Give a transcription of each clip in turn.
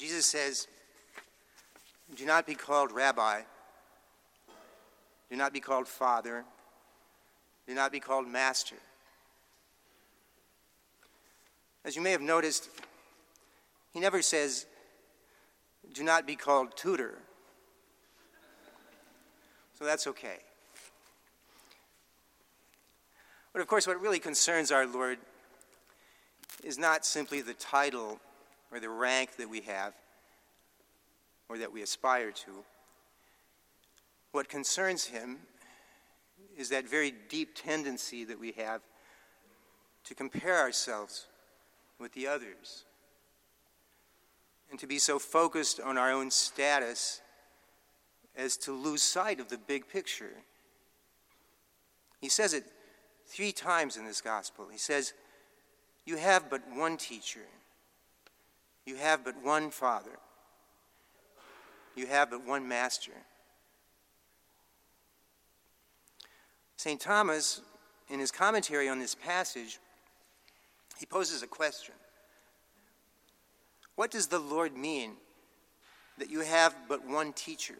Jesus says, Do not be called rabbi, do not be called father, do not be called master. As you may have noticed, he never says, Do not be called tutor. So that's okay. But of course, what really concerns our Lord is not simply the title or the rank that we have or that we aspire to. What concerns him is that very deep tendency that we have to compare ourselves with the others and to be so focused on our own status as to lose sight of the big picture. He says it three times in this gospel. He says, You have but one teacher, you have but one father, you have but one master. St. Thomas, in his commentary on this passage, he poses a question What does the Lord mean that you have but one teacher?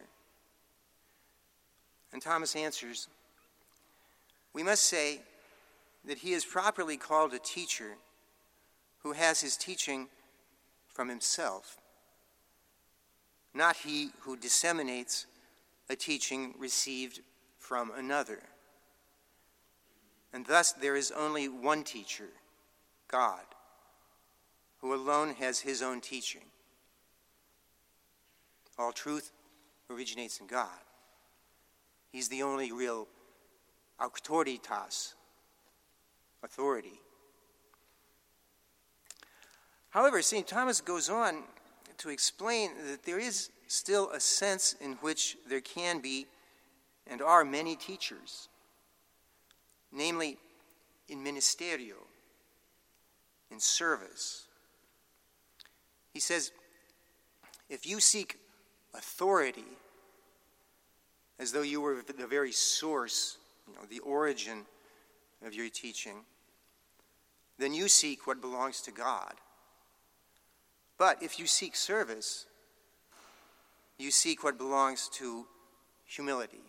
And Thomas answers, We must say that he is properly called a teacher who has his teaching from himself, not he who disseminates a teaching received from another. And thus there is only one teacher, God, who alone has his own teaching. All truth originates in God. He's the only real auctoritas, authority. However, St. Thomas goes on to explain that there is still a sense in which there can be and are many teachers, namely in ministerio, in service. He says, if you seek authority as though you were the very source, you know, the origin of your teaching, then you seek what belongs to God. But if you seek service, you seek what belongs to humility.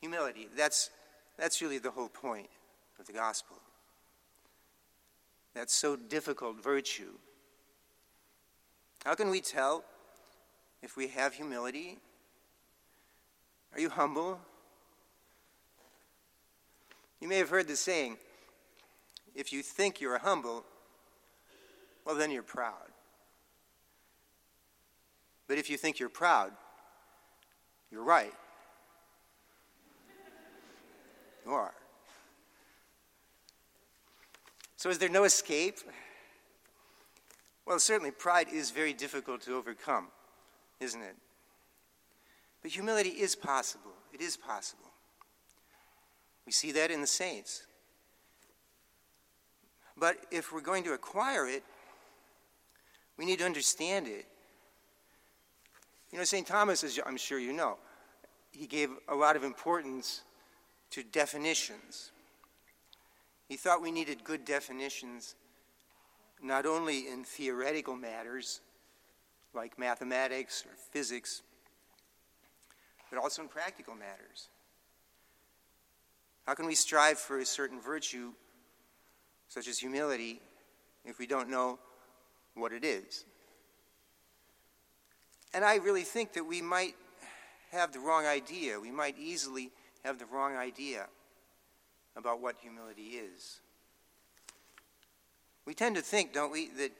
Humility, that's, that's really the whole point of the gospel. That's so difficult virtue. How can we tell if we have humility? Are you humble? You may have heard the saying if you think you're humble, well, then you're proud. But if you think you're proud, you're right. You are. So, is there no escape? Well, certainly, pride is very difficult to overcome isn't it? But humility is possible. It is possible. We see that in the saints. But if we're going to acquire it, we need to understand it. You know, St. Thomas, as I'm sure you know, he gave a lot of importance to definitions. He thought we needed good definitions not only in theoretical matters, like mathematics or physics, but also in practical matters. How can we strive for a certain virtue, such as humility, if we don't know what it is? And I really think that we might have the wrong idea. We might easily have the wrong idea about what humility is. We tend to think, don't we, that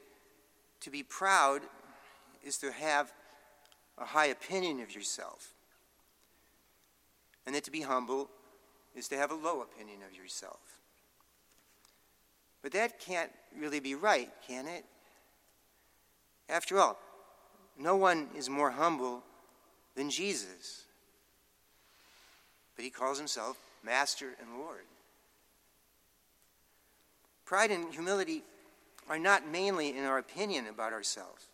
to be proud is to have a high opinion of yourself. And that to be humble is to have a low opinion of yourself. But that can't really be right, can it? After all, no one is more humble than Jesus. But he calls himself Master and Lord. Pride and humility are not mainly in our opinion about ourselves.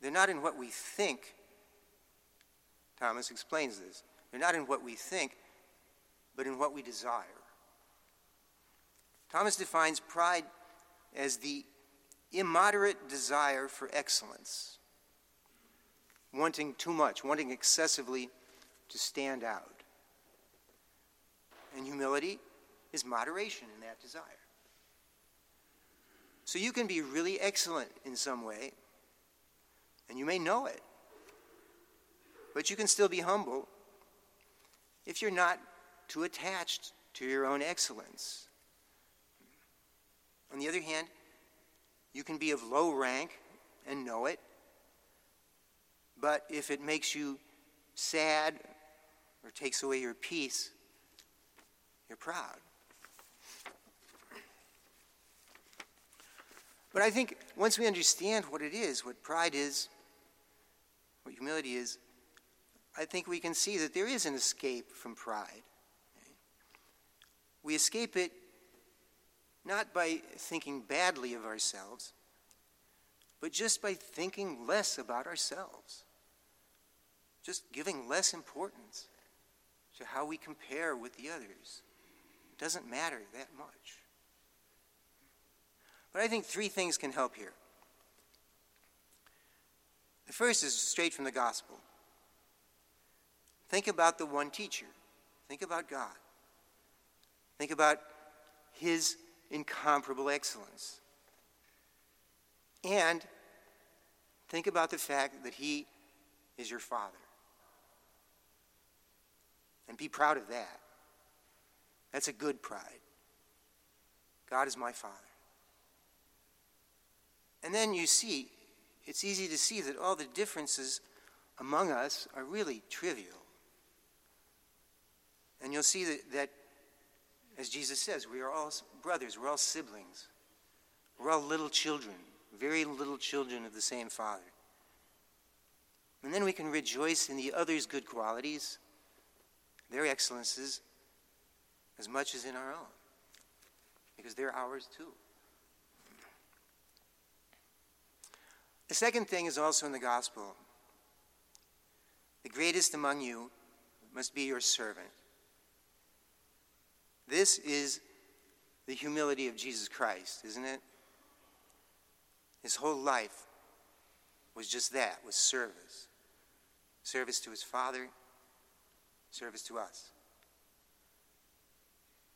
They're not in what we think. Thomas explains this. They're not in what we think, but in what we desire. Thomas defines pride as the immoderate desire for excellence, wanting too much, wanting excessively to stand out. And humility is moderation in that desire. So you can be really excellent in some way, and you may know it, but you can still be humble if you're not too attached to your own excellence. On the other hand, you can be of low rank and know it, but if it makes you sad or takes away your peace, you're proud. But I think once we understand what it is, what pride is, what humility is, I think we can see that there is an escape from pride. We escape it not by thinking badly of ourselves, but just by thinking less about ourselves, just giving less importance to how we compare with the others. It doesn't matter that much. But I think three things can help here. The first is straight from the gospel. Think about the one teacher. Think about God. Think about his incomparable excellence. And think about the fact that he is your father. And be proud of that. That's a good pride. God is my father. And then you see, it's easy to see that all the differences among us are really trivial. And you'll see that, that, as Jesus says, we are all brothers, we're all siblings, we're all little children, very little children of the same Father. And then we can rejoice in the other's good qualities, their excellences, as much as in our own, because they're ours too. The second thing is also in the gospel. The greatest among you must be your servant. This is the humility of Jesus Christ, isn't it? His whole life was just that, was service. Service to his Father, service to us.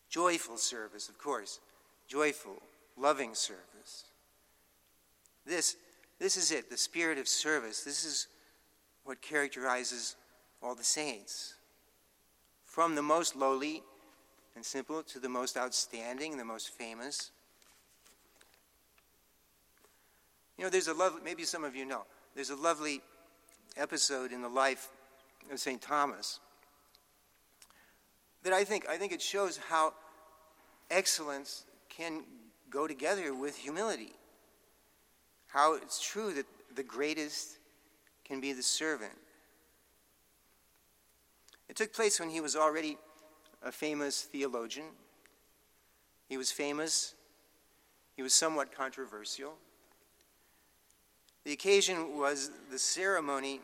Joyful service, of course. Joyful, loving service. This this is it, the spirit of service. This is what characterizes all the saints. From the most lowly and simple to the most outstanding, the most famous. You know, there's a lovely, maybe some of you know, there's a lovely episode in the life of St. Thomas that I think, I think it shows how excellence can go together with humility how it's true that the greatest can be the servant. It took place when he was already a famous theologian. He was famous, he was somewhat controversial. The occasion was the ceremony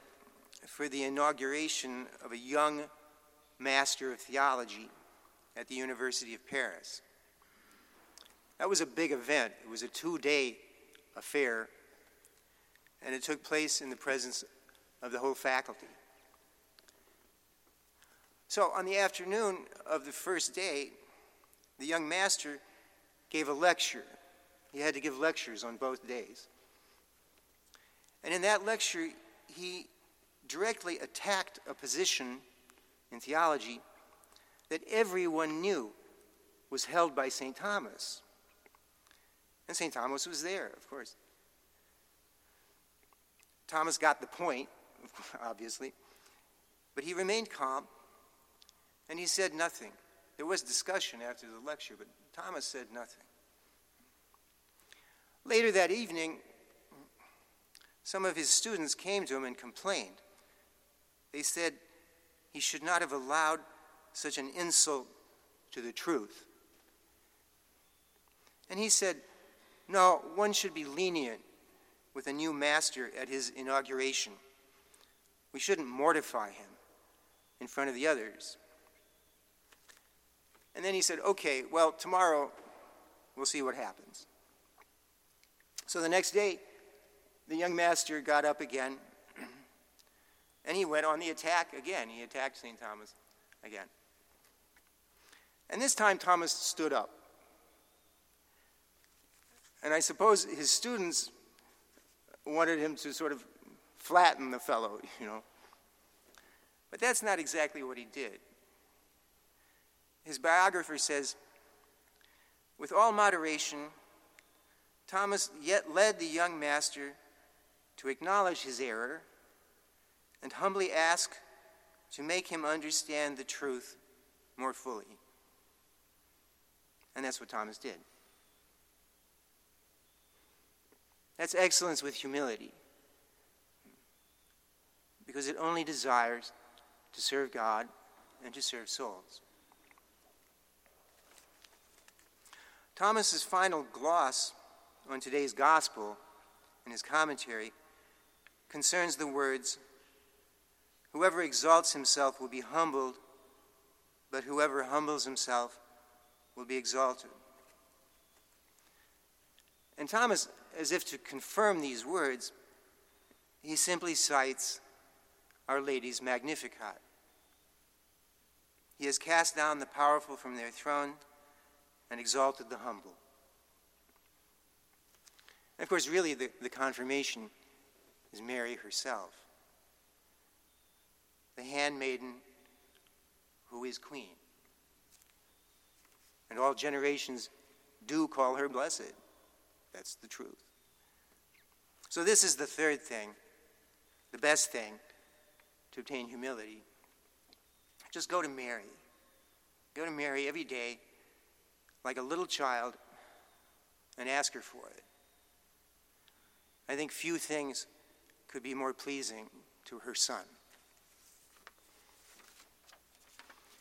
for the inauguration of a young master of theology at the University of Paris. That was a big event. It was a two day affair and it took place in the presence of the whole faculty. So, on the afternoon of the first day, the young master gave a lecture. He had to give lectures on both days. And in that lecture, he directly attacked a position in theology that everyone knew was held by St. Thomas. And St. Thomas was there, of course. Thomas got the point, obviously, but he remained calm and he said nothing. There was discussion after the lecture, but Thomas said nothing. Later that evening, some of his students came to him and complained. They said he should not have allowed such an insult to the truth. And he said, No, one should be lenient with a new master at his inauguration. We shouldn't mortify him in front of the others. And then he said, Okay, well, tomorrow we'll see what happens. So the next day, the young master got up again and he went on the attack again. He attacked St. Thomas again. And this time, Thomas stood up. And I suppose his students wanted him to sort of flatten the fellow, you know. But that's not exactly what he did. His biographer says, with all moderation, Thomas yet led the young master to acknowledge his error and humbly ask to make him understand the truth more fully. And that's what Thomas did. That's excellence with humility. Because it only desires to serve God and to serve souls. Thomas's final gloss on today's gospel in his commentary concerns the words Whoever exalts himself will be humbled, but whoever humbles himself will be exalted. And Thomas, as if to confirm these words, he simply cites Our Lady's Magnificat. He has cast down the powerful from their throne and exalted the humble. And of course, really, the, the confirmation is Mary herself the handmaiden who is queen. And all generations do call her blessed. That's the truth. So, this is the third thing, the best thing to obtain humility. Just go to Mary. Go to Mary every day like a little child and ask her for it. I think few things could be more pleasing to her son.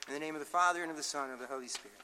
In the name of the Father, and of the Son, and of the Holy Spirit.